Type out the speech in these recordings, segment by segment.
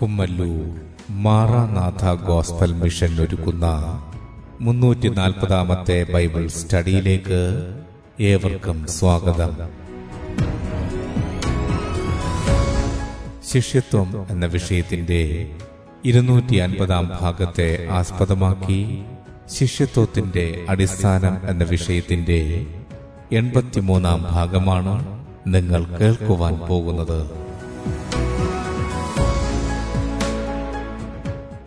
Kummallur Maranatha gospel mission ഒരുക്കുന്ന മുന്നൂറ്റി നാൽപ്പതാമത്തെ ബൈബിൾ സ്റ്റഡിയിലേക്ക് ഏവർക്കും സ്വാഗതം. ശിഷ്യത്വം എന്ന വിഷയത്തിന്റെ ഇരുന്നൂറ്റി അൻപതാം ഭാഗത്തെ ആസ്പദമാക്കി ശിഷ്യത്വത്തിന്റെ അടിസ്ഥാനം എന്ന വിഷയത്തിന്റെ എൺപത്തിമൂന്നാം ഭാഗമാണ് നിങ്ങൾ കേൾക്കുവാൻ പോകുന്നത്.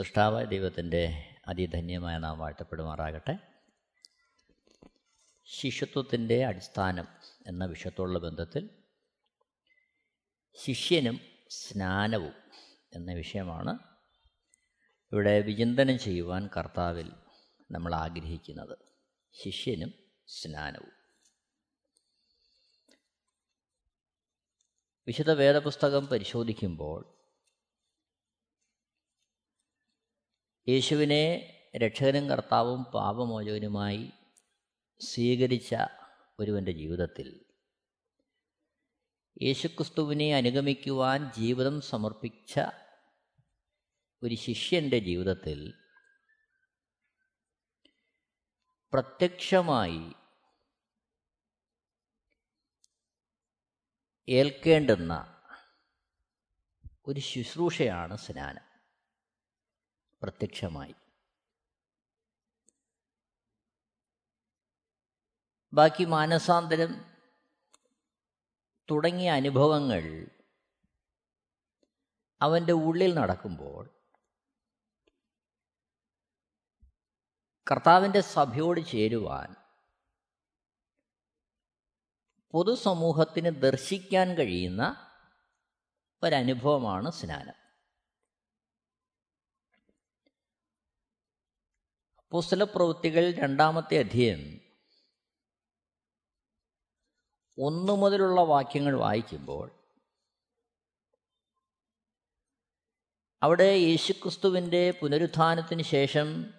സൃഷ്ടാവായ ദൈവത്തിന്റെ അതിധന്യമായ നാം വാഴ്ത്തപ്പെടുമാറാകട്ടെ. ശിഷ്യത്വത്തിന്റെ അടിസ്ഥാനം എന്ന വിഷയത്തോടുള്ള ബന്ധത്തിൽ ശിഷ്യനും സ്നാനവും എന്ന വിഷയമാണ് ഇവിടെ വിചിന്തനം ചെയ്യുവാൻ കർത്താവിൽ നമ്മൾ ആഗ്രഹിക്കുന്നത്. ശിഷ്യനും സ്നാനവും. വിശുദ്ധ വേദപുസ്തകം പരിശോധിക്കുമ്പോൾ യേശുവിനെ രക്ഷകനും കർത്താവും പാപമോചകനുമായി സ്വീകരിച്ച ഒരുവന്റെ ജീവിതത്തിൽ. യേശുക്രിസ്തുവിനെ അനുഗമിക്കുവാൻ ജീവിതം സമർപ്പിച്ച ഒരു ശിഷ്യന്റെ ജീവിതത്തിൽ പ്രത്യക്ഷമായി ഏൽക്കേണ്ടുന്ന ഒരു ശുശ്രൂഷയാണ് സ്നാനം. പ്രത്യക്ഷമായി. ബാക്കി മാനസാന്തരം തുടങ്ങിയ അനുഭവങ്ങൾ അവന്റെ ഉള്ളിൽ നടക്കുമ്പോൾ കർത്താവിന്റെ സഭയോട് ചേരുവാൻ പൊതുസമൂഹത്തിന് ദർശിക്കാൻ കഴിയുന്ന ഒരനുഭവമാണ് സ്നാനം. പുസ്തക പ്രവൃത്തികൾ രണ്ടാമത്തെ അധ്യയം. ഒന്നു മുതലുള്ള വാക്യങ്ങൾ വായിക്കുമ്പോൾ അവിടെ യേശുക്രിസ്തുവിന്റെ പുനരുത്ഥാനത്തിന് ശേഷം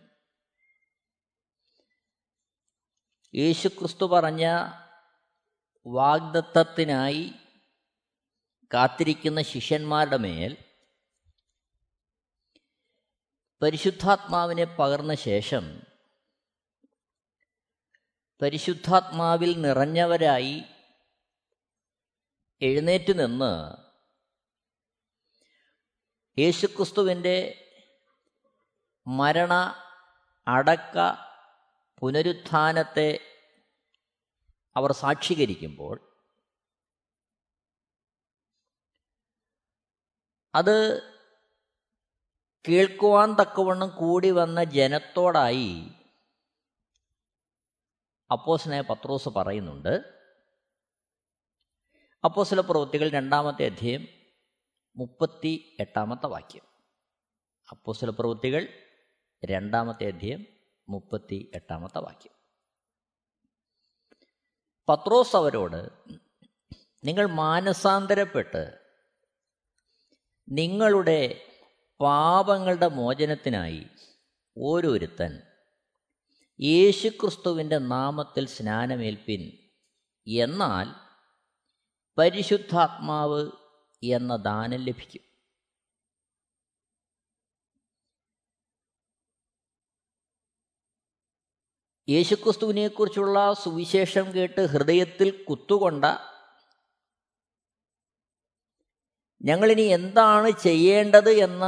യേശുക്രിസ്തു പറഞ്ഞ വാഗ്ദത്തത്തിനായി കാത്തിരിക്കുന്ന ശിഷ്യന്മാരുടെ മേൽ പരിശുദ്ധാത്മാവിനെ പകർന്ന ശേഷം പരിശുദ്ധാത്മാവിൽ നിറഞ്ഞവരായി എഴുന്നേറ്റ് നിന്ന് യേശുക്രിസ്തുവിന്റെ മരണ അടക്ക പുനരുത്ഥാനത്തെ അവർ സാക്ഷീകരിക്കുമ്പോൾ അത് കേൾക്കുവാൻ തക്കവണ്ണം കൂടി വന്ന ജനത്തോടായി അപ്പോസിനെ പത്രോസ് പറയുന്നുണ്ട്. അപ്പോസിലെ പ്രവൃത്തികൾ രണ്ടാമത്തെ അധ്യയം മുപ്പത്തി എട്ടാമത്തെ വാക്യം. അപ്പോസിലെ പ്രവൃത്തികൾ രണ്ടാമത്തെ അധ്യയം മുപ്പത്തി എട്ടാമത്തെ വാക്യം. പത്രോസ് അവരോട് നിങ്ങൾ മാനസാന്തരപ്പെട്ട് നിങ്ങളുടെ പാപങ്ങളുടെ മോചനത്തിനായി ഓരോരുത്തൻ യേശുക്രിസ്തുവിന്റെ നാമത്തിൽ സ്നാനമേൽപ്പിൻ. എന്നാൽ പരിശുദ്ധാത്മാവ് എന്ന ദാനം ലഭിക്കും. യേശുക്രിസ്തുവിനെക്കുറിച്ചുള്ള സുവിശേഷം കേട്ട് ഹൃദയത്തിൽ കുത്തുകൊണ്ട ഞങ്ങളിനി എന്താണ് ചെയ്യേണ്ടത് എന്ന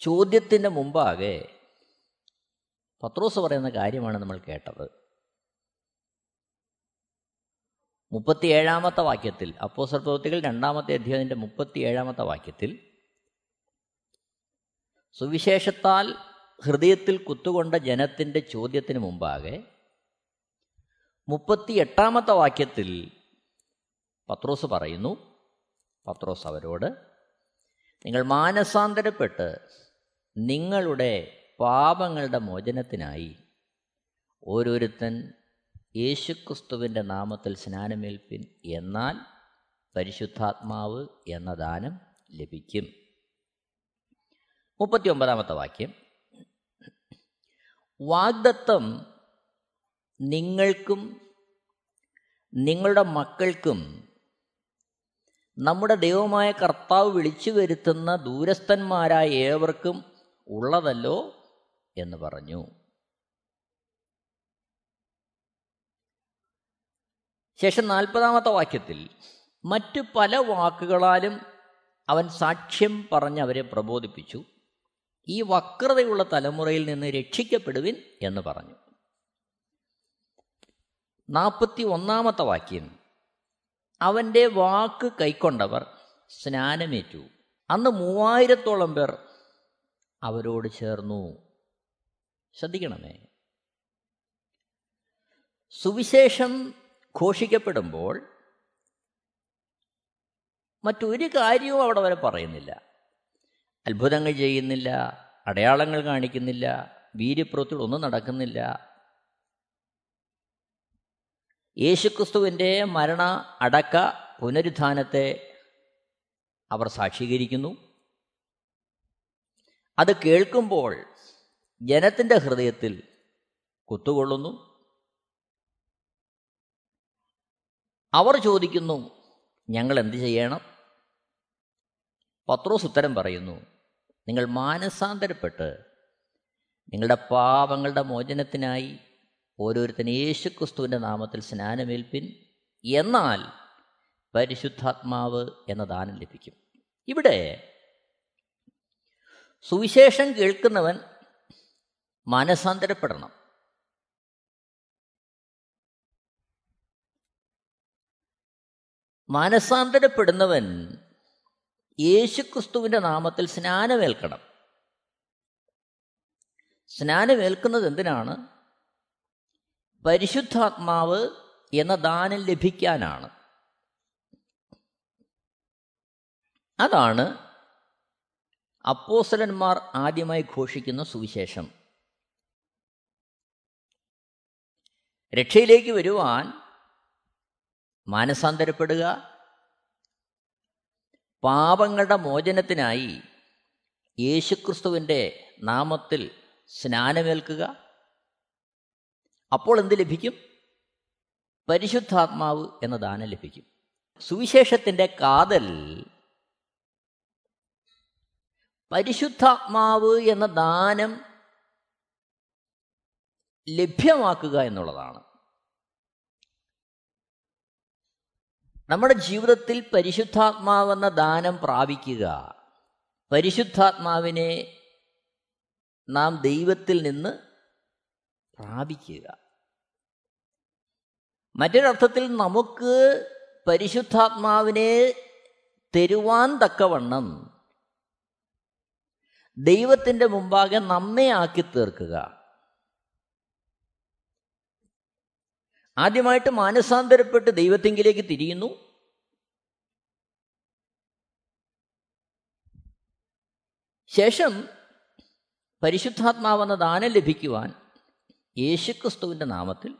ചോദ്യത്തിന്റെ മുമ്പാകെ പത്രോസ് പറയുന്ന കാര്യമാണ് നമ്മൾ കേട്ടത്. മുപ്പത്തിയേഴാമത്തെ വാക്യത്തിൽ അപ്പോസർ പ്രവൃത്തികൾ രണ്ടാമത്തെ അധ്യായത്തിന്റെ മുപ്പത്തിയേഴാമത്തെ വാക്യത്തിൽ സുവിശേഷത്താൽ ഹൃദയത്തിൽ കുത്തുകൊണ്ട ജനത്തിന്റെ ചോദ്യത്തിന് മുമ്പാകെ മുപ്പത്തി എട്ടാമത്തെ വാക്യത്തിൽ പത്രോസ് പറയുന്നു പത്രോസ് അവരോട് നിങ്ങൾ മാനസാന്തരപ്പെട്ട് നിങ്ങളുടെ പാപങ്ങളുടെ മോചനത്തിനായി ഓരോരുത്തൻ യേശുക്രിസ്തുവിന്റെ നാമത്തിൽ സ്നാനമേൽപ്പിൻ എന്നാൽ പരിശുദ്ധാത്മാവ് എന്ന ദാനം ലഭിക്കും. മുപ്പത്തി ഒമ്പതാമത്തെ വാക്യം. വാഗ്ദത്തം നിങ്ങൾക്കും നിങ്ങളുടെ മക്കൾക്കും നമ്മുടെ ദൈവമായ കർത്താവ് വിളിച്ചു വരുത്തുന്ന ദൂരസ്ഥന്മാരായ ഏവർക്കും ഉള്ളതല്ലോ എന്ന് പറഞ്ഞു. ശേഷം നാൽപ്പതാമത്തെ വാക്യത്തിൽ മറ്റു പല വാക്കുകളാലും അവൻ സാക്ഷ്യം പറഞ്ഞ് അവരെ പ്രബോധിപ്പിച്ചു. ഈ വക്രതയുള്ള തലമുറയിൽ നിന്ന് രക്ഷിക്കപ്പെടുവിൻ എന്ന് പറഞ്ഞു. നാൽപ്പത്തി ഒന്നാമത്തെ വാക്യം അവന്റെ വാക്ക് കൈക്കൊണ്ടവർ സ്നാനമേറ്റു. അന്ന് മൂവായിരത്തോളം പേർ അവരോട് ചേർന്നു. ശ്രദ്ധിക്കണമേ. സുവിശേഷം ഘോഷിക്കപ്പെടുമ്പോൾ മറ്റൊരു കാര്യവും അവിടെ വരെ പറയുന്നില്ല. അത്ഭുതങ്ങൾ ചെയ്യുന്നില്ല അടയാളങ്ങൾ കാണിക്കുന്നില്ല വീര്യപ്രവൃത്തികളൊന്നും നടക്കുന്നില്ല. യേശുക്രിസ്തുവിന്റെ മരണ അടക്ക പുനരുത്ഥാനത്തെ അവർ സാക്ഷീകരിക്കുന്നു. അത് കേൾക്കുമ്പോൾ ജനത്തിന്റെ ഹൃദയത്തിൽ കുത്തുകൊള്ളുന്നു. അവർ ചോദിക്കുന്നു ഞങ്ങൾ എന്ത് ചെയ്യണം? പത്രോസ് ഉത്തരം പറയുന്നു നിങ്ങൾ മാനസാന്തരപ്പെട്ട് നിങ്ങളുടെ പാപങ്ങളുടെ മോചനത്തിനായി ഓരോരുത്തരും യേശുക്രിസ്തുവിന്റെ നാമത്തിൽ സ്നാനമേൽപ്പിൻ. എന്നാൽ പരിശുദ്ധാത്മാവ് എന്ന ദാനം ലഭിക്കും. ഇവിടെ സുവിശേഷം കേൾക്കുന്നവൻ മാനസാന്തരപ്പെടണം മാനസാന്തരപ്പെടുന്നവൻ യേശുക്രിസ്തുവിന്റെ നാമത്തിൽ സ്നാനമേൽക്കണം. സ്നാനമേൽക്കുന്നത് എന്തിനാണ്? പരിശുദ്ധാത്മാവ് എന്ന ദാനം ലഭിക്കാനാണ്. അതാണ് അപ്പോസലന്മാർ ആദ്യമായി ഘോഷിക്കുന്ന സുവിശേഷം. രക്ഷയിലേക്ക് വരുവാൻ മാനസാന്തരപ്പെടുക പാപങ്ങളുടെ മോചനത്തിനായി യേശുക്രിസ്തുവിന്റെ നാമത്തിൽ സ്നാനമേൽക്കുക അപ്പോൾ എന്ത് ലഭിക്കും? പരിശുദ്ധാത്മാവ് എന്ന ദാനം ലഭിക്കും. സുവിശേഷത്തിന്റെ കാതൽ പരിശുദ്ധാത്മാവ് എന്ന ദാനം ലഭ്യമാക്കുക എന്നുള്ളതാണ്. നമ്മുടെ ജീവിതത്തിൽ പരിശുദ്ധാത്മാവെന്ന ദാനം പ്രാപിക്കുക പരിശുദ്ധാത്മാവിനെ നാം ദൈവത്തിൽ നിന്ന് പ്രാപിക്കുക. മറ്റൊരർത്ഥത്തിൽ നമുക്ക് പരിശുദ്ധാത്മാവിനെ തരുവാൻ തക്കവണ്ണം ദൈവത്തിന്റെ മുമ്പാകെ നമ്മെ ആക്കി തീർക്കുക. ആദ്യമായിട്ട് മാനസാന്തരപ്പെട്ട് ദൈവത്തെങ്കിലേക്ക് തിരിയുന്നു. ശേഷം പരിശുദ്ധാത്മാവെന്ന ദാനം ലഭിക്കുവാൻ യേശുക്രിസ്തുവിന്റെ നാമത്തിൽ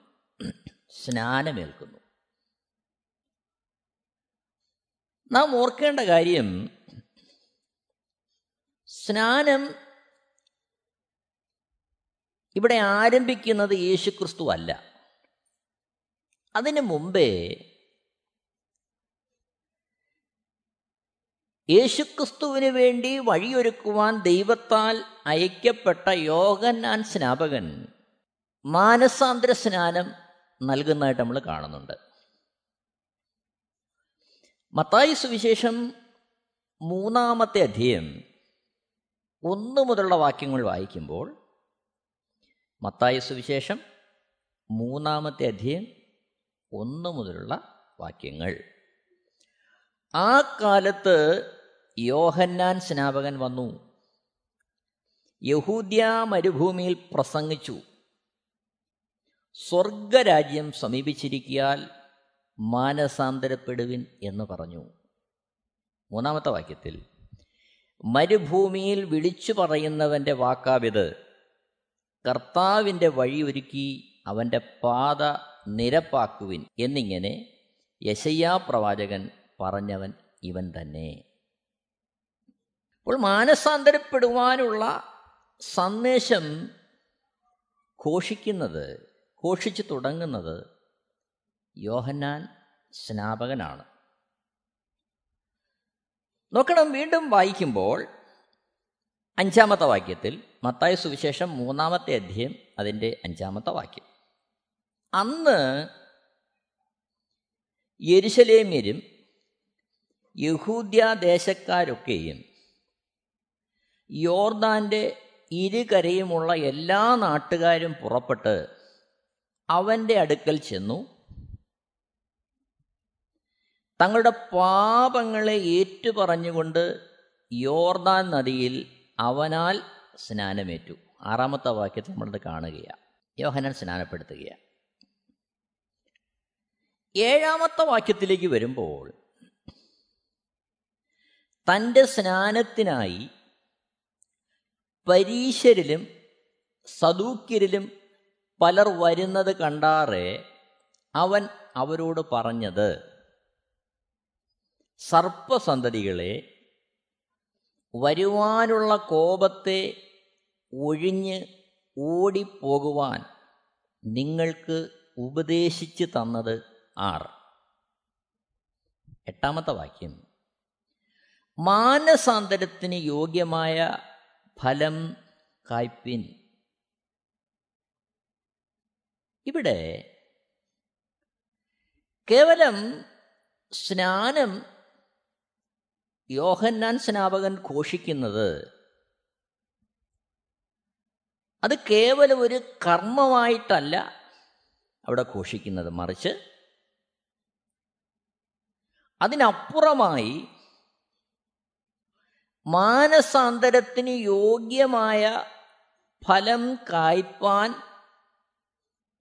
സ്നാനമേൽക്കുന്നു. നാം ഓർക്കേണ്ട കാര്യം സ്നാനം ഇവിടെ ആരംഭിക്കുന്നത് യേശുക്രിസ്തു അല്ല. അതിനു മുമ്പേ യേശുക്രിസ്തുവിന് വേണ്ടി വഴിയൊരുക്കുവാൻ ദൈവത്താൽ അയക്കപ്പെട്ട യോഗന്നാൻ സ്നാപകൻ മാനസാന്തര സ്നാനം നൽകുന്നതായിട്ട് നമ്മൾ കാണുന്നുണ്ട്. മത്തായി സുവിശേഷം മൂന്നാമത്തെ അധ്യയം ഒന്ന് മുതലുള്ള വാക്യങ്ങൾ വായിക്കുമ്പോൾ മത്തായി സുവിശേഷം മൂന്നാമത്തെ അധ്യയം ഒന്ന് മുതലുള്ള വാക്യങ്ങൾ. ആ കാലത്ത് യോഹന്നാൻ സ്നാപകൻ വന്നു. യഹൂദ്യ മരുഭൂമിയിൽ പ്രസംഗിച്ചു. സ്വർഗരാജ്യം സമീപിച്ചിരിക്കിയാൽ മാനസാന്തരപ്പെടുവിൻ എന്ന് പറഞ്ഞു. മൂന്നാമത്തെ വാക്യത്തിൽ മരുഭൂമിയിൽ വിളിച്ചു പറയുന്നവന്റെ വാക്കാവിത്. കർത്താവിന്റെ വഴിയൊരുക്കി അവന്റെ പാത നിരപ്പാക്കുവിൻ എന്നിങ്ങനെ യശയ്യാ പ്രവാചകൻ പറഞ്ഞവൻ ഇവൻ തന്നെ. അപ്പോൾ മാനസാന്തരപ്പെടുവാനുള്ള സന്ദേശം ഘോഷിക്കുന്നത് ഘോഷിച്ചു തുടങ്ങുന്നത് യോഹന്നാൻ സ്നാപകനാണ്. നോക്കണം വീണ്ടും വായിക്കുമ്പോൾ അഞ്ചാമത്തെ വാക്യത്തിൽ മത്തായ സുവിശേഷം മൂന്നാമത്തെ അധ്യയം അതിന്റെ അഞ്ചാമത്തെ വാക്യം. അന്ന് യെരുശലേമ്യരും യഹൂദ്യ ദേശക്കാരൊക്കെയും യോർദാന്റെ ഇരുകരയുമുള്ള എല്ലാ നാട്ടുകാരും പുറപ്പെട്ട് അവന്റെ അടുക്കൽ ചെന്നു. തങ്ങളുടെ പാപങ്ങളെ ഏറ്റുപറഞ്ഞുകൊണ്ട് യോർദാൻ നദിയിൽ അവനാൽ സ്നാനമേറ്റു. ആറാമത്തെ വാക്യത്തിൽ നമ്മളത് കാണുകയാണ് യോഹനൻ സ്നാനപ്പെടുത്തുകയാണ് ഏഴാമത്തെ വാക്യത്തിലേക്ക് വരുമ്പോൾ തന്റെ സ്നാനത്തിനായി പരീശരിലും സദൂക്യരിലും പലർ വരുന്നത് കണ്ടാറെ അവൻ അവരോട് പറഞ്ഞത് സർപ്പസന്തതികളെ വരുവാനുള്ള കോപത്തെ ഒഴിഞ്ഞ് ഓടിപ്പോകുവാൻ നിങ്ങൾക്ക് ഉപദേശിച്ചു തന്നത് ആർ? എട്ടാമത്തെ വാക്യം. മാനസാന്തരത്തിന് യോഗ്യമായ ഫലം കായ്പിൻ. ഇവിടെ കേവലം സ്നാനം യോഹന്നാൻ സ്നാപകൻ ഘോഷിക്കുന്നത് അത് കേവലം ഒരു കർമ്മമായിട്ടല്ല അവിടെ ഘോഷിക്കുന്നത്. മറിച്ച് അതിനപ്പുറമായി മാനസാന്തരത്തിന് യോഗ്യമായ ഫലം കായ്പാൻ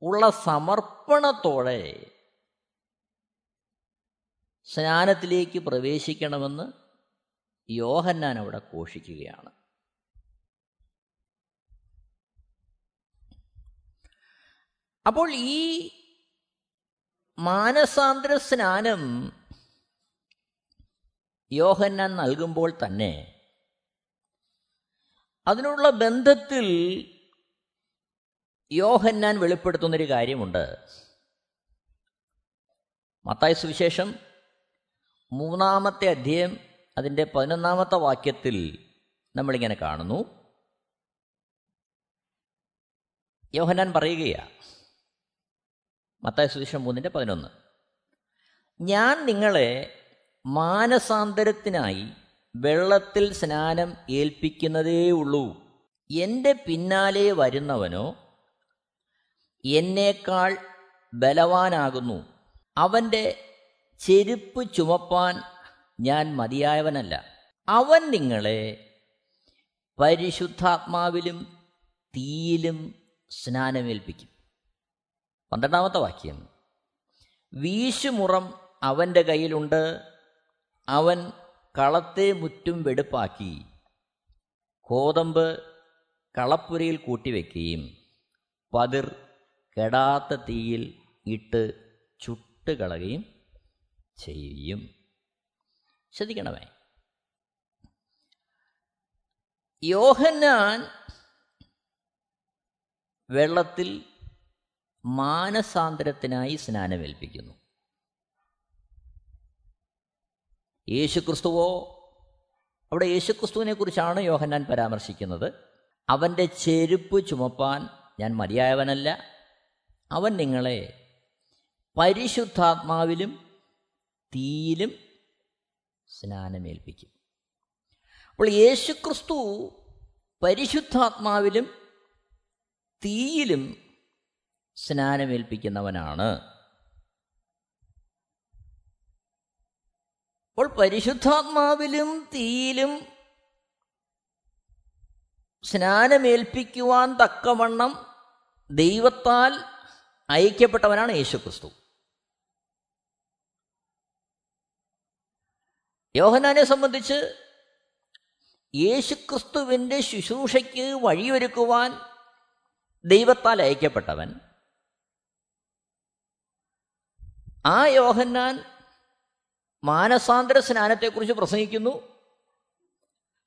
ഉള്ള സമർപ്പണത്തോടെ സ്നാനത്തിലേക്ക് പ്രവേശിക്കണമെന്ന് യോഹന്നാൻ അവിടെ ഘോഷിക്കുകയാണ്. അപ്പോൾ ഈ മാനസാന്തര സ്നാനം യോഹന്നാൻ നൽകുമ്പോൾ തന്നെ അതിനുള്ള ബന്ധത്തിൽ യോഹന്നാൻ വെളിപ്പെടുത്തുന്നൊരു കാര്യമുണ്ട്. മത്തായ സുവിശേഷം മൂന്നാമത്തെ അധ്യയം അതിന്റെ പതിനൊന്നാമത്തെ വാക്യത്തിൽ നമ്മളിങ്ങനെ കാണുന്നു. യോഹന്നാൻ പറയുകയാണ് മത്തായ സുവിശേഷം മൂന്നിന്റെ പതിനൊന്ന്. ഞാൻ നിങ്ങളെ മാനസാന്തരത്തിനായി വെള്ളത്തിൽ സ്നാനം ഏൽപ്പിക്കുന്നതേ ഉള്ളൂ. എന്റെ പിന്നാലെ വരുന്നവനോ എന്നേക്കാൾ ബലവാനാകുന്നു. അവന്റെ ചെരുപ്പ് ചുമപ്പാൻ ഞാൻ മതിയായവനല്ല. അവൻ നിങ്ങളെ പരിശുദ്ധാത്മാവിലും തീയിലും സ്നാനമേൽപ്പിക്കും. പന്ത്രണ്ടാമത്തെ വാക്യം. വീശുമുറം അവന്റെ കയ്യിലുണ്ട്. അവൻ കളത്തെ മുറ്റും വെടുപ്പാക്കി. കോതമ്പ് കളപ്പുരയിൽ കൂട്ടിവെക്കുകയും പതിർ കെടാത്ത തീയിൽ ഇട്ട് ചുട്ട് കളയുകയും ചെയ്യും ശ്രദ്ധിക്കണമേ. യോഹന്നാൻ വെള്ളത്തിൽ മാനസാന്തരത്തിനായി സ്നാനമേൽപ്പിക്കുന്നു. യേശുക്രിസ്തുവോ അവിടെ യേശുക്രിസ്തുവിനെ കുറിച്ചാണ് യോഹന്നാൻ പരാമർശിക്കുന്നത്. അവന്റെ ചെരുപ്പ് ചുമപ്പാൻ ഞാൻ മതിയായവനല്ല. അവൻ നിങ്ങളെ പരിശുദ്ധാത്മാവിലും തീയിലും സ്നാനമേൽപ്പിക്കും. അപ്പോൾ യേശുക്രിസ്തു പരിശുദ്ധാത്മാവിലും തീയിലും സ്നാനമേൽപ്പിക്കുന്നവനാണ്. അപ്പോൾ പരിശുദ്ധാത്മാവിലും തീയിലും സ്നാനമേൽപ്പിക്കുവാൻ തക്കവണ്ണം ദൈവത്താൽ ഐക്യപ്പെട്ടവനാണ് യേശുക്രിസ്തു. യോഹനാനെ സംബന്ധിച്ച് യേശുക്രിസ്തുവിന്റെ ശുശ്രൂഷയ്ക്ക് വഴിയൊരുക്കുവാൻ ദൈവത്താൽ അയക്കപ്പെട്ടവൻ ആ യോഹന്നാൻ മാനസാന്തര സ്നാനത്തെക്കുറിച്ച് പ്രസംഗിക്കുന്നു.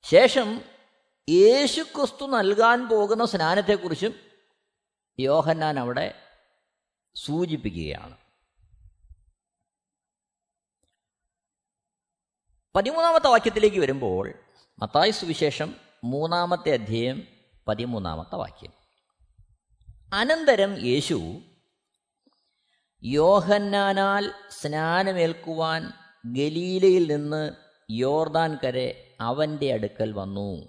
ശേഷം യേശുക്രിസ്തു നൽകാൻ പോകുന്ന സ്നാനത്തെക്കുറിച്ചും യോഹന്നാൻ അവിടെ സൂചിപ്പിക്കുകയാണ്. പതിമൂന്നാമത്തെ വാക്യത്തിലേക്ക് വരുമ്പോൾ മത്തായ സുവിശേഷം മൂന്നാമത്തെ അധ്യായം പതിമൂന്നാമത്തെ വാക്യം. അനന്തരം യേശു യോഹന്നാനാൽ സ്നാനമേൽക്കുവാൻ ഗലീലയിൽ നിന്ന് യോർദാൻ കരെ അവന്റെ അടുക്കൽ വന്നു.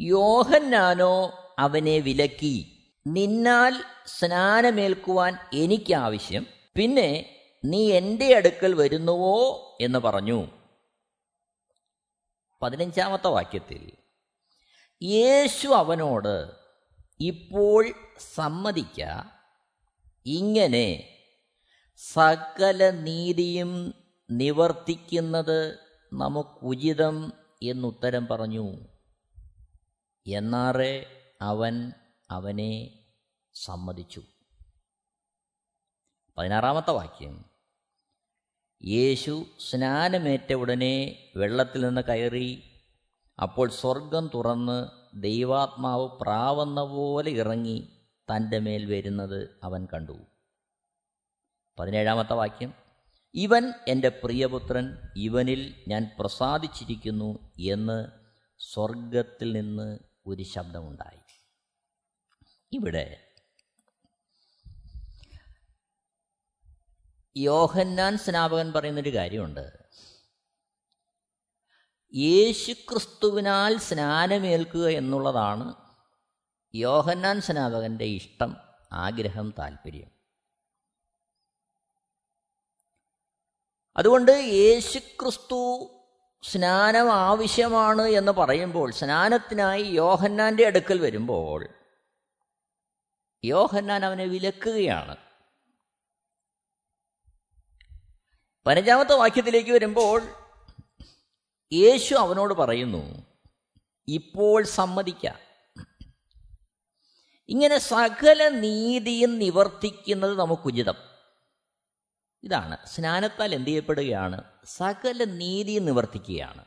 യോഹന്നാനോ അവനെ വിലക്കി. നിന്നാൽ സ്നാനമേൽക്കുവാൻ എനിക്കാവശ്യം. പിന്നെ നീ എന്റെ അടുക്കൽ വരുന്നുവോ എന്ന് പറഞ്ഞു. പതിനഞ്ചാമത്തെ വാക്യത്തിൽ യേശു അവനോട് ഇപ്പോൾ സമ്മതിക്ക ഇങ്ങനെ സകല നീതിയും നിവർത്തിക്കുന്നത് നമുക്കുചിതം എന്നുത്തരം പറഞ്ഞു. എന്നാറെ അവൻ അവനെ സമ്മതിച്ചു. പതിനാറാമത്തെ വാക്യം. യേശു സ്നാനമേറ്റ ഉടനെ വെള്ളത്തിൽ നിന്ന് കയറി അപ്പോൾ സ്വർഗം തുറന്ന് ദൈവാത്മാവ് പ്രാവുന്ന പോലെ ഇറങ്ങി തന്റെ മേൽ വരുന്നത് അവൻ കണ്ടു. പതിനേഴാമത്തെ വാക്യം. ഇവൻ എന്റെ പ്രിയപുത്രൻ ഇവനിൽ ഞാൻ പ്രസാദിച്ചിരിക്കുന്നു എന്ന് സ്വർഗത്തിൽ നിന്ന് ഒരു ശബ്ദമുണ്ടായി. ഇവിടെ. യോഹന്നാൻ സ്നാപകൻ പറയുന്നൊരു കാര്യമുണ്ട്. യേശുക്രിസ്തുവിനാൽ സ്നാനമേൽക്കുക എന്നുള്ളതാണ് യോഹന്നാൻ സ്നാപകന്റെ ഇഷ്ടം ആഗ്രഹം താല്പര്യം അതുകൊണ്ട് യേശുക്രിസ്തു സ്നാനം ആവശ്യമാണ് എന്ന് പറയുമ്പോൾ സ്നാനത്തിനായി യോഹന്നാന്റെ അടുക്കൽ വരുമ്പോൾ യോഹന്നാൻ അവനെ വിലക്കുകയാണ്. പതിനഞ്ചാമത്തെ വാക്യത്തിലേക്ക് വരുമ്പോൾ യേശു അവനോട് പറയുന്നു ഇപ്പോൾ സമ്മതിക്ക. ഇങ്ങനെ സകല നീതിയും നിവർത്തിക്കുന്നത് നമുക്കുചിതം. ഇതാണ് സ്നാനത്താൽ എന്ത് ചെയ്യപ്പെടുകയാണ്? സകല നീതി നിവർത്തിക്കുകയാണ്.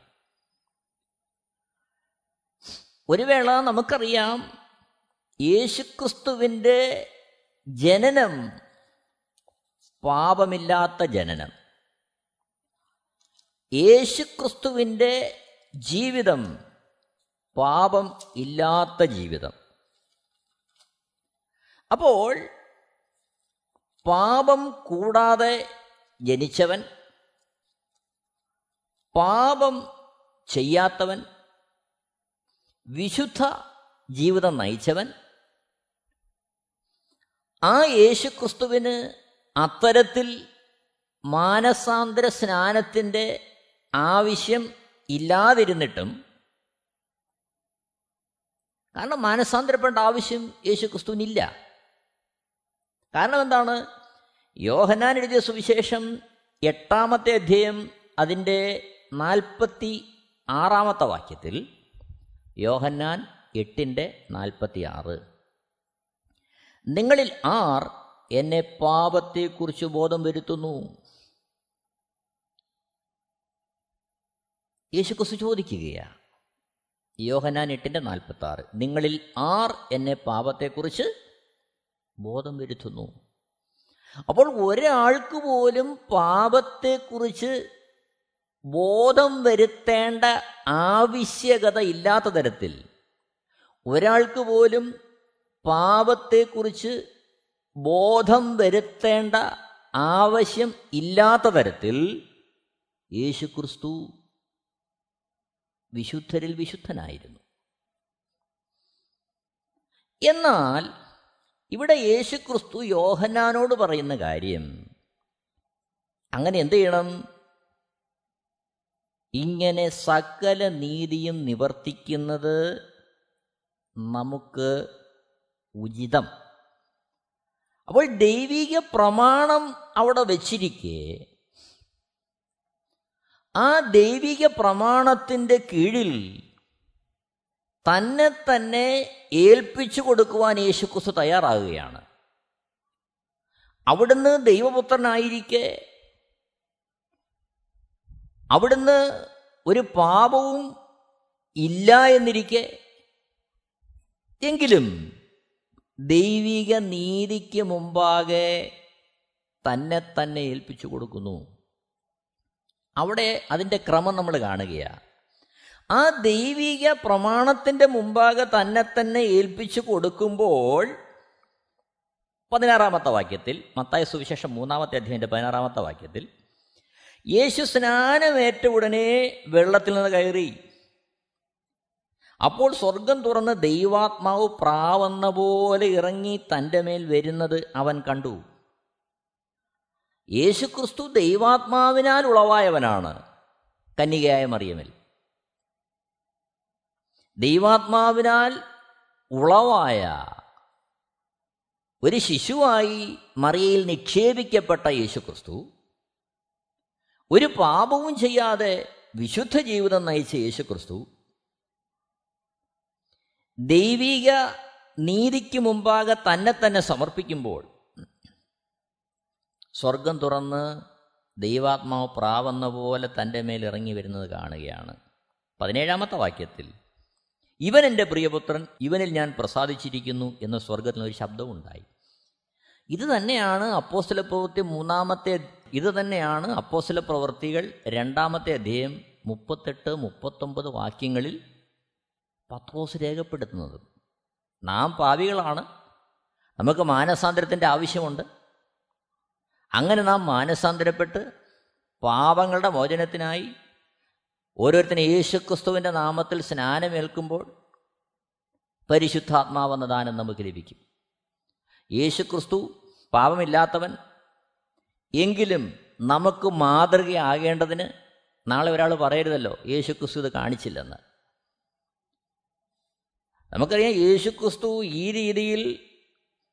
ഒരു വേള നമുക്കറിയാം യേശുക്രിസ്തുവിന്റെ ജനനം പാപമില്ലാത്ത ജനനം. യേശുക്രിസ്തുവിന്റെ ജീവിതം പാപം ഇല്ലാത്ത ജീവിതം. അപ്പോൾ പാപം കൂടാതെ ജനിച്ചവൻ പാപം ചെയ്യാത്തവൻ വിശുദ്ധ ജീവിതം നയിച്ചവൻ ആ യേശുക്രിസ്തുവിന് അത്തരത്തിൽ മാനസാന്തര സ്നാനത്തിന്റെ ആവശ്യം ഇല്ലാതിരുന്നിട്ടും കാരണം മാനസാന്തരപ്പെടേണ്ട ആവശ്യം യേശു ക്രിസ്തുവിനില്ല കാരണം എന്താണ്? യോഹനാൻ എഴുതിയ സുവിശേഷം എട്ടാമത്തെ അധ്യായം അതിന്റെ നാൽപ്പത്തി ആറാമത്തെ വാക്യത്തിൽ യോഹന്നാൻ എട്ടിന്റെ നാൽപ്പത്തി ആറ്. നിങ്ങളിൽ ആർ എന്നെ പാപത്തെക്കുറിച്ച് ബോധം വരുത്തുന്നു? യേശുക്രിസ്തു ചോദിക്കുകയാണ് യോഹനാൻ എട്ടിന്റെ നാൽപ്പത്തി ആറ് നിങ്ങളിൽ ആർ എന്നെ പാപത്തെക്കുറിച്ച് ബോധം വരുത്തുന്നു? അപ്പോൾ ഒരാൾക്ക് പോലും പാപത്തെക്കുറിച്ച് ബോധം വരുത്തേണ്ട ആവശ്യകത ഇല്ലാത്ത തരത്തിൽ ഒരാൾക്ക് പോലും പാപത്തെക്കുറിച്ച് ബോധം വരുത്തേണ്ട ആവശ്യം ഇല്ലാത്ത തരത്തിൽ യേശുക്രിസ്തു വിശുദ്ധരിൽ വിശുദ്ധനായിരുന്നു. എന്നാൽ ഇവിടെ യേശുക്രിസ്തു യോഹന്നാനോട് പറയുന്ന കാര്യം അങ്ങനെ എന്ത് ചെയ്യണം? ഇങ്ങനെ സകല നീതിയും നിവർത്തിക്കുന്നത് നമുക്ക് ഉചിതം. അപ്പോൾ ദൈവിക പ്രമാണം അവിടെ വച്ചിരിക്കെ ആ ദൈവിക പ്രമാണത്തിന്റെ കീഴിൽ തന്നെ തന്നെ ഏൽപ്പിച്ചു കൊടുക്കുവാൻ യേശുക്രിസ്തു തയ്യാറാകുകയാണ്. അവിടുന്ന് ദൈവപുത്രനായിരിക്കെ അവിടുന്ന് ഒരു പാപവും ഇല്ല എന്നിരിക്കെ എങ്കിലും ദൈവിക നീതിക്ക് മുമ്പാകെ തന്നെ തന്നെ ഏൽപ്പിച്ചു കൊടുക്കുന്നു. അവിടെ അതിന്റെ ക്രമം നമ്മൾ കാണുകയാണ് ആ ദൈവിക പ്രമാണത്തിന്റെ മുമ്പാകെ തന്നെ തന്നെ ഏൽപ്പിച്ചു കൊടുക്കുമ്പോൾ പതിനാറാമത്തെ വാക്യത്തിൽ മത്തായ സുവിശേഷം മൂന്നാമത്തെ അധ്യായന്റെ പതിനാറാമത്തെ വാക്യത്തിൽ യേശു സ്നാനമേറ്റ ഉടനെ വെള്ളത്തിൽ നിന്ന് കയറി. അപ്പോൾ സ്വർഗം തുറന്ന് ദൈവാത്മാവ് പ്രാവെന്ന പോലെ ഇറങ്ങി തന്റെ മേൽ വരുന്നത് അവൻ കണ്ടു. യേശുക്രിസ്തു ദൈവാത്മാവിനാൽ ഉളവായവനാണ് കന്യകയായ മറിയമിൽ. ദൈവാത്മാവിനാൽ ഉളവായ ഒരു ശിശുവായി മറിയയിൽ നിക്ഷേപിക്കപ്പെട്ട യേശുക്രിസ്തു ഒരു പാപവും ചെയ്യാതെ വിശുദ്ധ ജീവിതം നയിച്ച യേശുക്രിസ്തു ദൈവിക നീതിക്ക് മുമ്പാകെ തന്നെ തന്നെ സമർപ്പിക്കുമ്പോൾ സ്വർഗം തുറന്ന് ദൈവാത്മാവ് പ്രാവെന്ന പോലെ തന്റെ മേൽ ഇറങ്ങി വരുന്നത് കാണുകയാണ്. പതിനേഴാമത്തെ വാക്യത്തിൽ ഇവൻ എന്റെ പ്രിയപുത്രൻ ഇവനിൽ ഞാൻ പ്രസാദിച്ചിരിക്കുന്നു എന്ന സ്വർഗത്തിൽ ഒരു ശബ്ദമുണ്ടായി ഇത് തന്നെയാണ് അപ്പോസ്തല പ്രവൃത്തി മൂന്നാമത്തെ ഇത് തന്നെയാണ് അപ്പോസ്തല പ്രവൃത്തികൾ രണ്ടാമത്തെ അധ്യയം മുപ്പത്തെട്ട് മുപ്പത്തൊമ്പത് വാക്യങ്ങളിൽ പത്രോസ് രേഖപ്പെടുത്തുന്നത്. നാം പാവികളാണ് നമുക്ക് മാനസാന്തരത്തിന്റെ ആവശ്യമുണ്ട്. അങ്ങനെ നാം മാനസാന്തരപ്പെട്ട് പാപങ്ങളുടെ മോചനത്തിനായി ഓരോരുത്തരും യേശുക്രിസ്തുവിന്റെ നാമത്തിൽ സ്നാനമേൽക്കുമ്പോൾ പരിശുദ്ധാത്മാവെന്ന ദാനം നമുക്ക് ലഭിക്കും. യേശുക്രിസ്തു പാപമില്ലാത്തവൻ. എങ്കിലും നമുക്ക് മാതൃകയാകേണ്ടതിന് നാളെ ഒരാൾ പറയരുതല്ലോ യേശുക്രിസ്തു ഇത് കാണിച്ചില്ലെന്ന്. നമുക്കറിയാം യേശുക്രിസ്തു ഈ രീതിയിൽ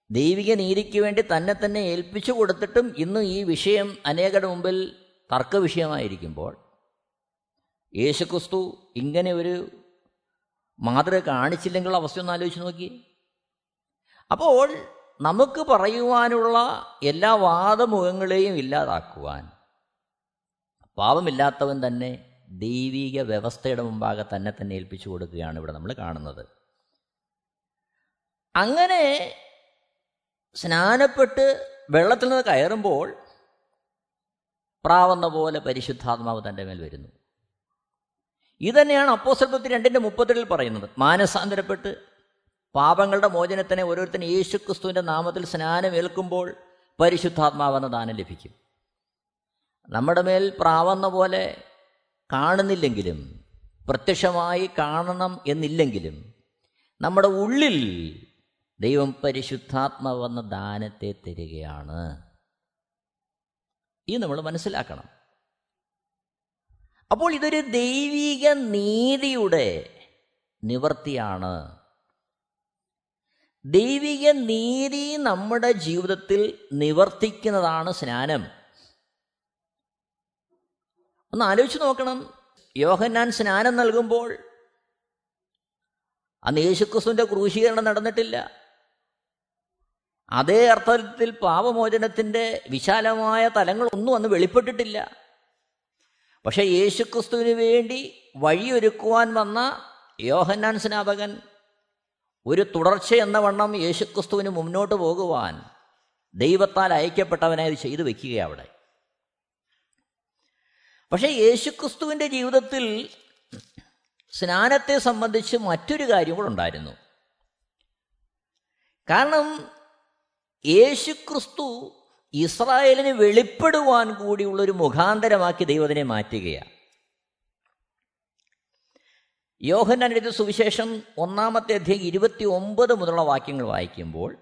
ദൈവിക നീതിക്ക് വേണ്ടി തന്നെ തന്നെ ഏൽപ്പിച്ചു കൊടുത്തിട്ടും ഇന്ന് ഈ വിഷയം അനേകരുടെ മുമ്പിൽ തർക്ക വിഷയമായിരിക്കുമ്പോൾ യേശുക്രിസ്തു ഇങ്ങനെ ഒരു മാതൃക കാണിച്ചില്ലെങ്കിലുള്ള അവസ്ഥ ഒന്ന് ആലോചിച്ച് നോക്കി അപ്പോൾ നമുക്ക് പറയുവാനുള്ള എല്ലാ വാദമുഖങ്ങളെയും ഇല്ലാതാക്കുവാൻ പാപമില്ലാത്തവൻ തന്നെ ദൈവിക വ്യവസ്ഥയുടെ മുമ്പാകെ തന്നെ തന്നെ ഏൽപ്പിച്ചു കൊടുക്കുകയാണ് ഇവിടെ നമ്മൾ കാണുന്നത്. അങ്ങനെ സ്നാനപ്പെട്ട് വെള്ളത്തിൽ നിന്ന് കയറുമ്പോൾ പ്രാവുന്ന പോലെ പരിശുദ്ധാത്മാവ് തന്റെ മേൽ വരുന്നു. ഇതന്നെയാണ് അപ്പോസൽപ്പത്തി രണ്ടിന്റെ മുപ്പത്തിരണ്ടിൽ പറയുന്നത്. മാനസാന്തരപ്പെട്ട് പാപങ്ങളുടെ മോചനത്തിനെ ഓരോരുത്തരും യേശു ക്രിസ്തുവിന്റെ നാമത്തിൽ സ്നാനമേൽക്കുമ്പോൾ പരിശുദ്ധാത്മാവെന്ന ദാനം ലഭിക്കും. നമ്മുടെ മേൽ പ്രാവുന്ന പോലെ കാണുന്നില്ലെങ്കിലും പ്രത്യക്ഷമായി കാണണം എന്നില്ലെങ്കിലും നമ്മുടെ ഉള്ളിൽ ദൈവം പരിശുദ്ധാത്മാവെന്ന ദാനത്തെ തരികയാണ്. ഇത് നമ്മൾ മനസ്സിലാക്കണം. അപ്പോൾ ഇതൊരു ദൈവിക നീതിയുടെ നിവർത്തിയാണ്. ദൈവിക നീതി നമ്മുടെ ജീവിതത്തിൽ നിവർത്തിക്കുന്നതാണ് സ്നാനം. ഒന്ന് ആലോചിച്ച് നോക്കണം. യോഹന്നാൻ സ്നാനം നൽകുമ്പോൾ അന്ന് യേശുക്രിസ്തുവിന്റെ ക്രൂശീകരണം നടന്നിട്ടില്ല. അതേ അർത്ഥത്തിൽ പാപമോചനത്തിന്റെ വിശാലമായ തലങ്ങൾ ഒന്നും അന്ന് വെളിപ്പെട്ടിട്ടില്ല. പക്ഷേ യേശുക്രിസ്തുവിന് വേണ്ടി വഴിയൊരുക്കുവാൻ വന്ന യോഹന്നാൻ സ്നാപകൻ ഒരു തുടർച്ച എന്ന വണ്ണം യേശുക്രിസ്തുവിന് മുന്നോട്ട് പോകുവാൻ ദൈവത്താൽ അയക്കപ്പെട്ടവനെ അത് ചെയ്തു വെക്കുക അവിടെ. പക്ഷേ യേശുക്രിസ്തുവിന്റെ ജീവിതത്തിൽ സ്നാനത്തെ സംബന്ധിച്ച് മറ്റൊരു കാര്യം കൂടെ ഉണ്ടായിരുന്നു കാരണം യേശുക്രിസ്തു ഇസ്രായേലിന് വെളിപ്പെടുവാൻ കൂടിയുള്ളൊരു മുഖാന്തരമാക്കി ദൈവത്തിനെ മാറ്റുകയാണ്. യോഹന്നാനെടുത്ത സുവിശേഷം ഒന്നാമത്തെ അധ്യായം ഇരുപത്തി ഒമ്പത് മുതലുള്ള വാക്യങ്ങൾ വായിക്കുമ്പോൾ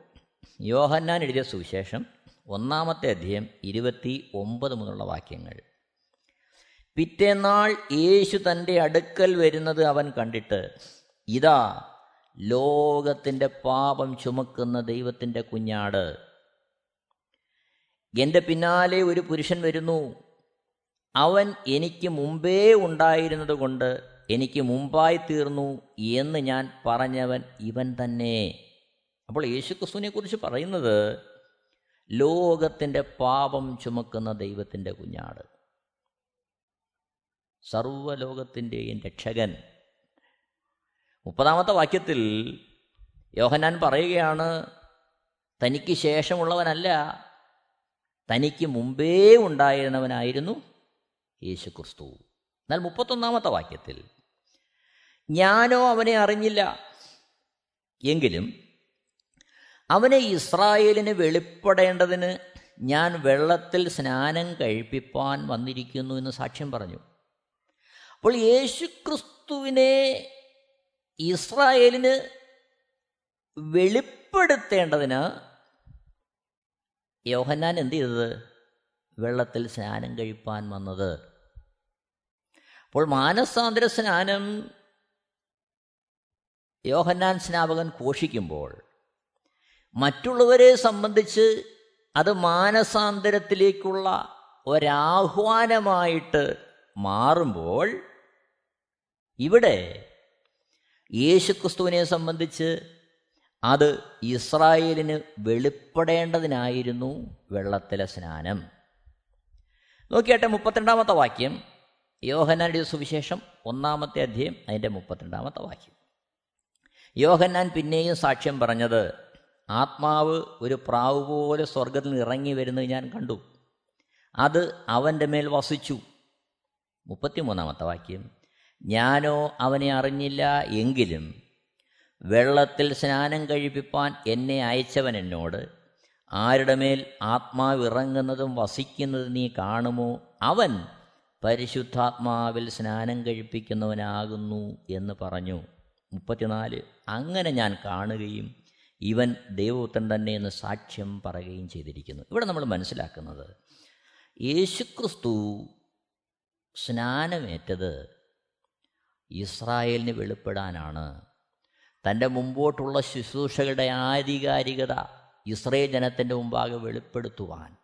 യോഹന്നാൻ എഴുതിയ സുവിശേഷം ഒന്നാമത്തെ അധ്യയം ഇരുപത്തി ഒമ്പത് മുതലുള്ള വാക്യങ്ങൾ. പിറ്റേന്നാൾ യേശു തന്റെ അടുക്കൽ വരുന്നത് അവൻ കണ്ടിട്ട് ഇതാ ലോകത്തിന്റെ പാപം ചുമക്കുന്ന ദൈവത്തിന്റെ കുഞ്ഞാട്. എന്റെ പിന്നാലെ ഒരു പുരുഷൻ വരുന്നു. അവൻ എനിക്ക് മുമ്പേ ഉണ്ടായിരുന്നത് കൊണ്ട് എനിക്ക് മുമ്പായി തീർന്നു എന്ന് ഞാൻ പറഞ്ഞവൻ ഇവൻ തന്നെ. അപ്പോൾ യേശുക്രിസ്തുവിനെക്കുറിച്ച് പറയുന്നത് ലോകത്തിന്റെ പാപം ചുമക്കുന്ന ദൈവത്തിന്റെ കുഞ്ഞാട്. സർവലോകത്തിന്റെയും രക്ഷകൻ മുപ്പതാമത്തെ വാക്യത്തിൽ യോഹന്നാൻ പറയുകയാണ് തനിക്ക് ശേഷമുള്ളവനല്ല തനിക്ക് മുമ്പേ ഉണ്ടായിരുന്നവനായിരുന്നു യേശു ക്രിസ്തു എന്നാൽ മുപ്പത്തൊന്നാമത്തെ വാക്യത്തിൽ ഞാനോ അവനെ അറിഞ്ഞില്ല. എങ്കിലും അവനെ ഇസ്രായേലിന് വെളിപ്പെടേണ്ടതിന് ഞാൻ വെള്ളത്തിൽ സ്നാനം കഴിപ്പിപ്പാൻ വന്നിരിക്കുന്നു എന്ന് സാക്ഷ്യം പറഞ്ഞു. അപ്പോൾ യേശുക്രിസ്തുവിനെ ഇസ്രായേലിന് വെളിപ്പെടുത്തേണ്ടതിന് യോഹന്നാൻ എന്ത് ചെയ്തത്? വെള്ളത്തിൽ സ്നാനം കഴിപ്പാൻ വന്നത്. അപ്പോൾ മാനസാന്തര സ്നാനം യോഹന്നാൻ സ്നാപകൻ ഘോഷിക്കുമ്പോൾ മറ്റുള്ളവരെ സംബന്ധിച്ച് അത് മാനസാന്തരത്തിലേക്കുള്ള ഒരാഹ്വാനമായിട്ട് മാറുമ്പോൾ ഇവിടെ യേശുക്രിസ്തുവിനെ സംബന്ധിച്ച് അത് ഇസ്രായേലിന് വെളിപ്പെടേണ്ടതിനായിരുന്നു വെള്ളത്തിലെ സ്നാനം. നോക്കിയാട്ടെ മുപ്പത്തിരണ്ടാമത്തെ വാക്യം. യോഹന്നാന്റെ സുവിശേഷം ഒന്നാമത്തെ അധ്യയം അതിന്റെ മുപ്പത്തിരണ്ടാമത്തെ വാക്യം. യോഹന്നാൻ പിന്നെയും സാക്ഷ്യം പറഞ്ഞത് ആത്മാവ് ഒരു പ്രാവ് പോലെ സ്വർഗത്തിൽ ഇറങ്ങി വരുന്നത് ഞാൻ കണ്ടു. അത് അവന്റെ മേൽ വസിച്ചു. മുപ്പത്തിമൂന്നാമത്തെ വാക്യം. ഞാനോ അവനെ അറിഞ്ഞില്ല എങ്കിലും വെള്ളത്തിൽ സ്നാനം കഴിപ്പിപ്പാൻ എന്നെ അയച്ചവൻ എന്നോട് ആരുടെ മേൽ ആത്മാവ് ഇറങ്ങുന്നതും വസിക്കുന്നതും നീ കാണുമോ? അവൻ പരിശുദ്ധാത്മാവിൽ സ്നാനം കഴിപ്പിക്കുന്നവനാകുന്നു എന്ന് പറഞ്ഞു. മുപ്പത്തിനാല്. അങ്ങനെ ഞാൻ കാണുകയും ഇവൻ ദൈവപുത്രൻ തന്നെ എന്ന് സാക്ഷ്യം പറയുകയും ചെയ്തിരിക്കുന്നു. ഇവിടെ നമ്മൾ മനസ്സിലാക്കുന്നത് യേശുക്രിസ്തു സ്നാനമേറ്റത് ഇസ്രായേലിന് വെളിപ്പെടാനാണ്. തന്റെ മുമ്പോട്ടുള്ള ശുശ്രൂഷകളുടെ ആധികാരികത ഇസ്രയേൽ ജനത്തിന്റെ മുമ്പാകെ വെളിപ്പെടുത്തുവാൻ.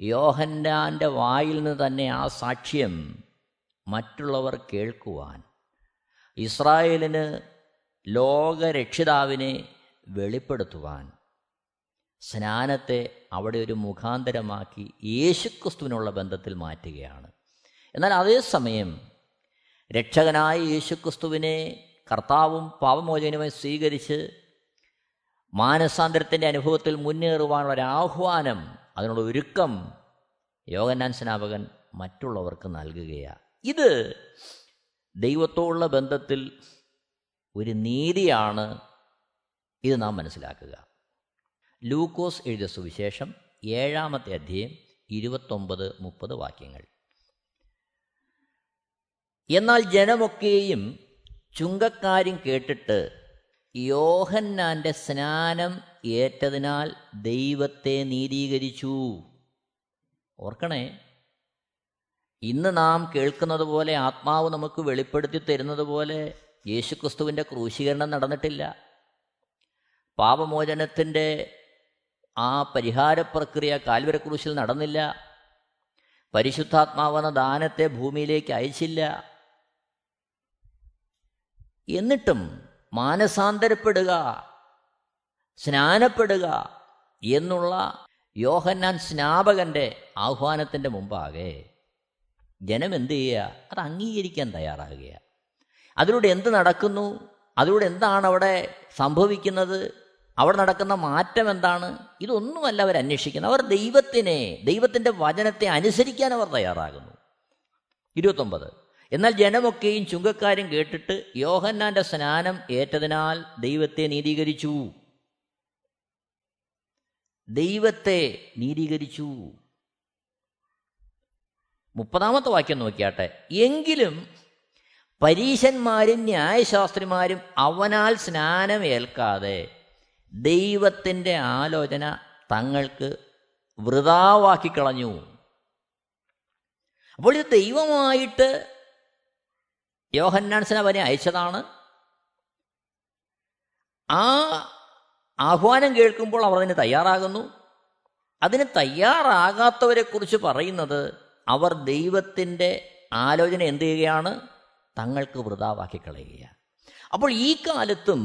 യോഹന്നാന്റെ വായിൽ നിന്ന് തന്നെ ആ സാക്ഷ്യം മറ്റുള്ളവർ കേൾക്കുവാൻ. ഇസ്രായേലിന് ലോകരക്ഷിതാവിനെ വെളിപ്പെടുത്തുവാൻ. സ്നാനത്തെ അവിടെ ഒരു മുഖാന്തരമാക്കി യേശുക്രിസ്തുവിനുള്ള ബന്ധത്തിൽ മാറ്റുകയാണ്. എന്നാൽ അതേസമയം രക്ഷകനായ യേശുക്രിസ്തുവിനെ കർത്താവും പാപമോചനുമായി സ്വീകരിച്ച് മാനസാന്തരത്തിന്റെ അനുഭവത്തിൽ മുന്നേറുവാനുള്ള ഒരു ആഹ്വാനം അതിനുള്ള ഒരുക്കം യോഗന്നാൻ സ്നാപകൻ മറ്റുള്ളവർക്ക് നൽകുകയാണ് ഇത് ദൈവത്തോടുള്ള ബന്ധത്തിൽ ഒരു നീതിയാണ് ഇത് നാം മനസ്സിലാക്കുക. ലൂക്കോസ് എഴുതിയ സുവിശേഷം ഏഴാമത്തെ അധ്യയം ഇരുപത്തൊമ്പത് മുപ്പത് വാക്യങ്ങൾ. എന്നാൽ ജനമൊക്കെയും ചുങ്കക്കാരും കേട്ടിട്ട് യോഹന്നാന്റെ സ്നാനം ഏറ്റതിനാൽ ദൈവത്തെ നീതീകരിച്ചു. ഓർക്കണേ ഇന്ന് നാം കേൾക്കുന്നത് പോലെ ആത്മാവ് നമുക്ക് വെളിപ്പെടുത്തി തരുന്നത് പോലെ യേശുക്രിസ്തുവിന്റെ ക്രൂശീകരണം നടന്നിട്ടില്ല. പാപമോചനത്തിന്റെ ആ പരിഹാര പ്രക്രിയ കാൽവരക്രൂശിൽ നടന്നില്ല. പരിശുദ്ധാത്മാവെന്ന ദാനത്തെ ഭൂമിയിലേക്ക് അയച്ചില്ല. എന്നിട്ടും മാനസാന്തരപ്പെടുക സ്നാനപ്പെടുക എന്നുള്ള യോഹന്നാൻ സ്നാപകന്റെ ആഹ്വാനത്തിന്റെ മുമ്പാകെ ജനം എന്ത് ചെയ്യുക? അത് അംഗീകരിക്കാൻ തയ്യാറാകുക അതിലൂടെ എന്ത് നടക്കുന്നു? അതിലൂടെ എന്താണ് അവിടെ സംഭവിക്കുന്നത്? അവിടെ നടക്കുന്ന മാറ്റം എന്താണ്? ഇതൊന്നുമല്ല അവർ അന്വേഷിക്കുന്നത്. അവർ ദൈവത്തിനെ ദൈവത്തിന്റെ വചനത്തെ അനുസരിക്കാൻ അവർ തയ്യാറാകുന്നു. ഇരുപത്തൊമ്പത്. എന്നാൽ ജനമൊക്കെയും ചുങ്കക്കാരും കേട്ടിട്ട് യോഹന്നാന്റെ സ്നാനം ഏറ്റതിനാൽ ദൈവത്തെ നീതീകരിച്ചു. ദൈവത്തെ നീതീകരിച്ചു. മുപ്പതാമത്തെ വാക്യം നോക്കിയാട്ടെ. എങ്കിലും പരീശന്മാരും ന്യായശാസ്ത്രിമാരും അവനാൽ സ്നാനമേൽക്കാതെ ദൈവത്തിന്റെ ആലോചന തങ്ങൾക്ക് വൃതാവാക്കി കളഞ്ഞു. അപ്പോൾ ഇത് ദൈവമായിട്ട് യോഹന്നാൻ അവനെ അയച്ചതാണ്. ആ ആഹ്വാനം കേൾക്കുമ്പോൾ അവർ അതിന് തയ്യാറാകുന്നു. അതിന് തയ്യാറാകാത്തവരെ കുറിച്ച് പറയുന്നത് അവർ ദൈവത്തിന്റെ ആലോചന എന്ത് ചെയ്യുകയാണ്? തങ്ങൾക്ക് വൃതാവാക്കി കളയുകയാണ്. അപ്പോൾ ഈ കാലത്തും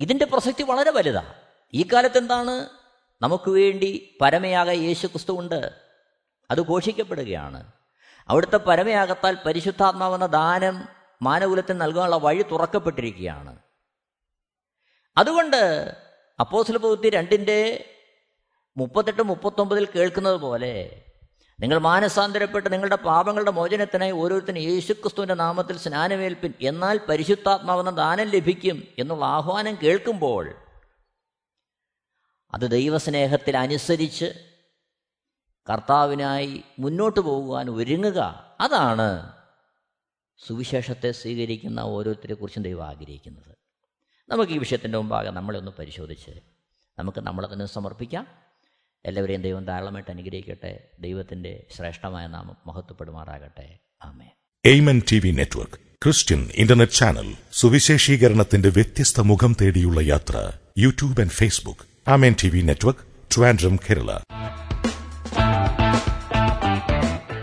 ഇതിന്റെ പ്രസക്തി വളരെ വലുതാണ് ഈ കാലത്ത് എന്താണ്? നമുക്ക് വേണ്ടി പരമയാക യേശു ക്രിസ്തു ഉണ്ട്. അത് ഘോഷിക്കപ്പെടുകയാണ്. അവിടുത്തെ പരമയാകത്താൽ പരിശുദ്ധാത്മാവെന്ന ദാനം മാനകുലത്തിന് നൽകാനുള്ള വഴി തുറക്കപ്പെട്ടിരിക്കുകയാണ്. അതുകൊണ്ട് അപ്പോസ്ല പ്രവൃത്തി രണ്ടിന്റെ മുപ്പത്തെട്ട് മുപ്പത്തൊമ്പതിൽ കേൾക്കുന്നത് പോലെ നിങ്ങൾ മാനസാന്തരപ്പെട്ട് നിങ്ങളുടെ പാപങ്ങളുടെ മോചനത്തിനായി ഓരോരുത്തരും യേശുക്രിസ്തുവിന്റെ നാമത്തിൽ സ്നാനമേൽപ്പിൻ എന്നാൽ പരിശുദ്ധാത്മാവെന്ന ദാനം ലഭിക്കും എന്നുള്ള ആഹ്വാനം കേൾക്കുമ്പോൾ അത് ദൈവസ്നേഹത്തിൽ അനുസരിച്ച് കർത്താവിനായി മുന്നോട്ട് പോകുവാൻ ഒരുങ്ങുക. അതാണ് സുവിശേഷത്തെ സ്വീകരിക്കുന്ന ഓരോരുത്തരെ കുറിച്ചും ദൈവം ആഗ്രഹിക്കുന്നത്. നമുക്ക് ഈ വിഷയത്തിന്റെ മുമ്പാകെ നമ്മളെ ഒന്ന് പരിശോധിച്ച് നമുക്ക് നമ്മളെ തന്നെ സമർപ്പിക്കാം. എല്ലാവരെയും ദൈവം ധാരാളമായിട്ട് അനുഗ്രഹിക്കട്ടെ. ദൈവത്തിന്റെ ശ്രേഷ്ഠമായ നാമം മഹത്വപ്പെടുമാറാകട്ടെ. ആമേ Amen T V network Christian internet channel സുവിശേഷീകരണത്തിന്റെ വ്യത്യസ്ത മുഖം തേടിയുള്ള യാത്ര YouTube and Facebook. Amen T V network Trivandrum Kerala.